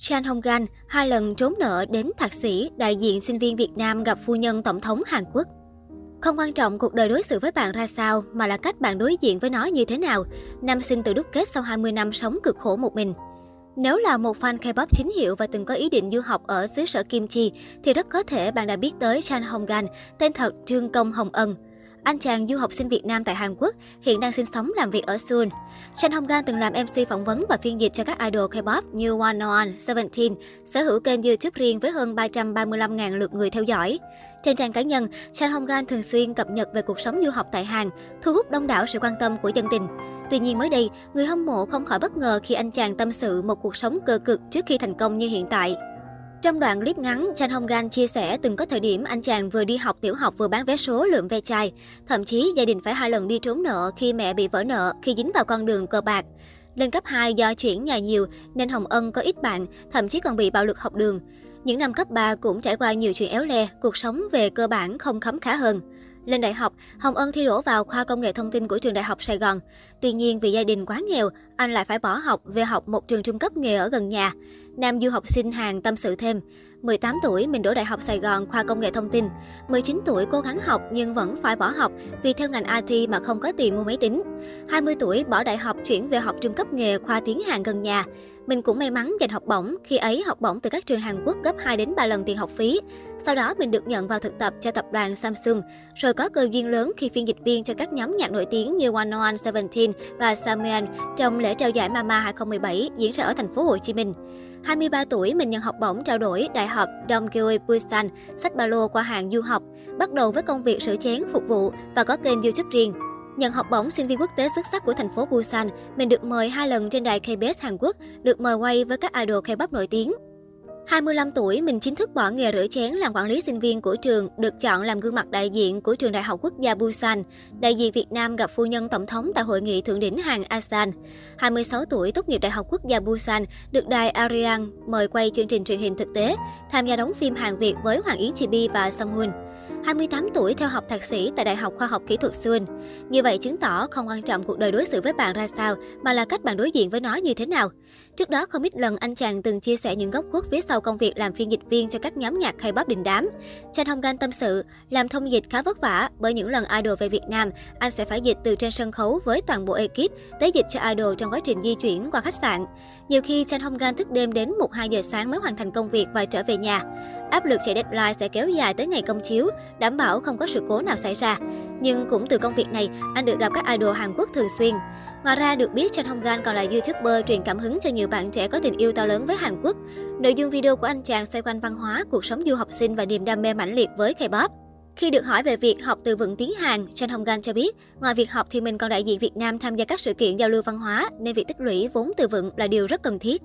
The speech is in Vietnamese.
Chan Hong Gan hai lần trốn nợ đến thạc sĩ, đại diện sinh viên Việt Nam gặp phu nhân tổng thống Hàn Quốc. Không quan trọng cuộc đời đối xử với bạn ra sao, mà là cách bạn đối diện với nó như thế nào. Nam sinh tự đúc kết sau 20 năm sống cực khổ một mình. Nếu là một fan K-pop chính hiệu và từng có ý định du học ở xứ sở Kim Chi, thì rất có thể bạn đã biết tới Chan Hong Gan, tên thật Trương Công Hồng Ân. Anh chàng du học sinh Việt Nam tại Hàn Quốc, hiện đang sinh sống làm việc ở Seoul. Chan Hong Gan từng làm MC phỏng vấn và phiên dịch cho các idol K-pop như One On, Seventeen, sở hữu kênh YouTube riêng với hơn 335.000 lượt người theo dõi. Trên trang cá nhân, Chan Hong Gan thường xuyên cập nhật về cuộc sống du học tại Hàn, thu hút đông đảo sự quan tâm của dân tình. Tuy nhiên mới đây, người hâm mộ không khỏi bất ngờ khi anh chàng tâm sự một cuộc sống cơ cực trước khi thành công như hiện tại. Trong đoạn clip ngắn, Chan Hong Gan chia sẻ từng có thời điểm anh chàng vừa đi học tiểu học vừa bán vé số lượm ve chai. Thậm chí gia đình phải hai lần đi trốn nợ khi mẹ bị vỡ nợ khi dính vào con đường cờ bạc. Lên cấp 2 do chuyển nhà nhiều nên Hồng Ân có ít bạn, thậm chí còn bị bạo lực học đường. Những năm cấp 3 cũng trải qua nhiều chuyện éo le, cuộc sống về cơ bản không khấm khá hơn. Lên đại học, Hồng Ân thi đỗ vào khoa công nghệ thông tin của trường đại học Sài Gòn. Tuy nhiên vì gia đình quá nghèo, anh lại phải bỏ học về học một trường trung cấp nghề ở gần nhà. Nam du học sinh Hàn tâm sự thêm. 18 tuổi mình đỗ Đại học Sài Gòn khoa công nghệ thông tin. 19 tuổi cố gắng học nhưng vẫn phải bỏ học vì theo ngành IT mà không có tiền mua máy tính. 20 tuổi bỏ đại học chuyển về học trung cấp nghề khoa tiếng Hàn gần nhà. Mình cũng may mắn giành học bổng, khi ấy học bổng từ các trường Hàn Quốc gấp 2 đến 3 lần tiền học phí. Sau đó mình được nhận vào thực tập cho tập đoàn Samsung, rồi có cơ duyên lớn khi phiên dịch viên cho các nhóm nhạc nổi tiếng như One On Seventeen và Samuel trong lễ trao giải Mama 2017 diễn ra ở thành phố Hồ Chí Minh. 23 tuổi, mình nhận học bổng trao đổi Đại học Dongkyui Busan, sách ba lô qua hàng du học, bắt đầu với công việc sửa chén, phục vụ và có kênh YouTube riêng. Nhận học bổng sinh viên quốc tế xuất sắc của thành phố Busan, mình được mời hai lần trên đài KBS Hàn Quốc, được mời quay với các idol K-pop nổi tiếng. 25 tuổi, mình chính thức bỏ nghề rửa chén làm quản lý sinh viên của trường, được chọn làm gương mặt đại diện của trường Đại học Quốc gia Busan. Đại diện Việt Nam gặp phu nhân tổng thống tại hội nghị thượng đỉnh Hàn ASEAN. 26 tuổi, tốt nghiệp Đại học Quốc gia Busan, được đài Ariang mời quay chương trình truyền hình thực tế, tham gia đóng phim Hàn Việt với Hoàng Yến Chibi và Song Hoon. 28 tuổi theo học thạc sĩ tại Đại học Khoa học Kỹ thuật Seoul. Như vậy chứng tỏ không quan trọng cuộc đời đối xử với bạn ra sao, mà là cách bạn đối diện với nó như thế nào. Trước đó không ít lần anh chàng từng chia sẻ những góc khuất phía sau công việc làm phiên dịch viên cho các nhóm nhạc hay bóp đình đám. Chan Hong Gan tâm sự, làm thông dịch khá vất vả bởi những lần idol về Việt Nam, anh sẽ phải dịch từ trên sân khấu với toàn bộ ekip tới dịch cho idol trong quá trình di chuyển qua khách sạn. Nhiều khi Chan Hong Gan thức đêm đến 1-2 giờ sáng mới hoàn thành công việc và trở về nhà. Áp lực chạy deadline sẽ kéo dài tới ngày công chiếu, đảm bảo không có sự cố nào xảy ra. Nhưng cũng từ công việc này, anh được gặp các idol Hàn Quốc thường xuyên. Ngoài ra, được biết Chan Hong Gan còn là YouTuber truyền cảm hứng cho nhiều bạn trẻ có tình yêu to lớn với Hàn Quốc. Nội dung video của anh chàng xoay quanh văn hóa, cuộc sống du học sinh và niềm đam mê mãnh liệt với K-pop. Khi được hỏi về việc học từ vựng tiếng Hàn, Chan Hong Gan cho biết, ngoài việc học thì mình còn đại diện Việt Nam tham gia các sự kiện giao lưu văn hóa, nên việc tích lũy vốn từ vựng là điều rất cần thiết.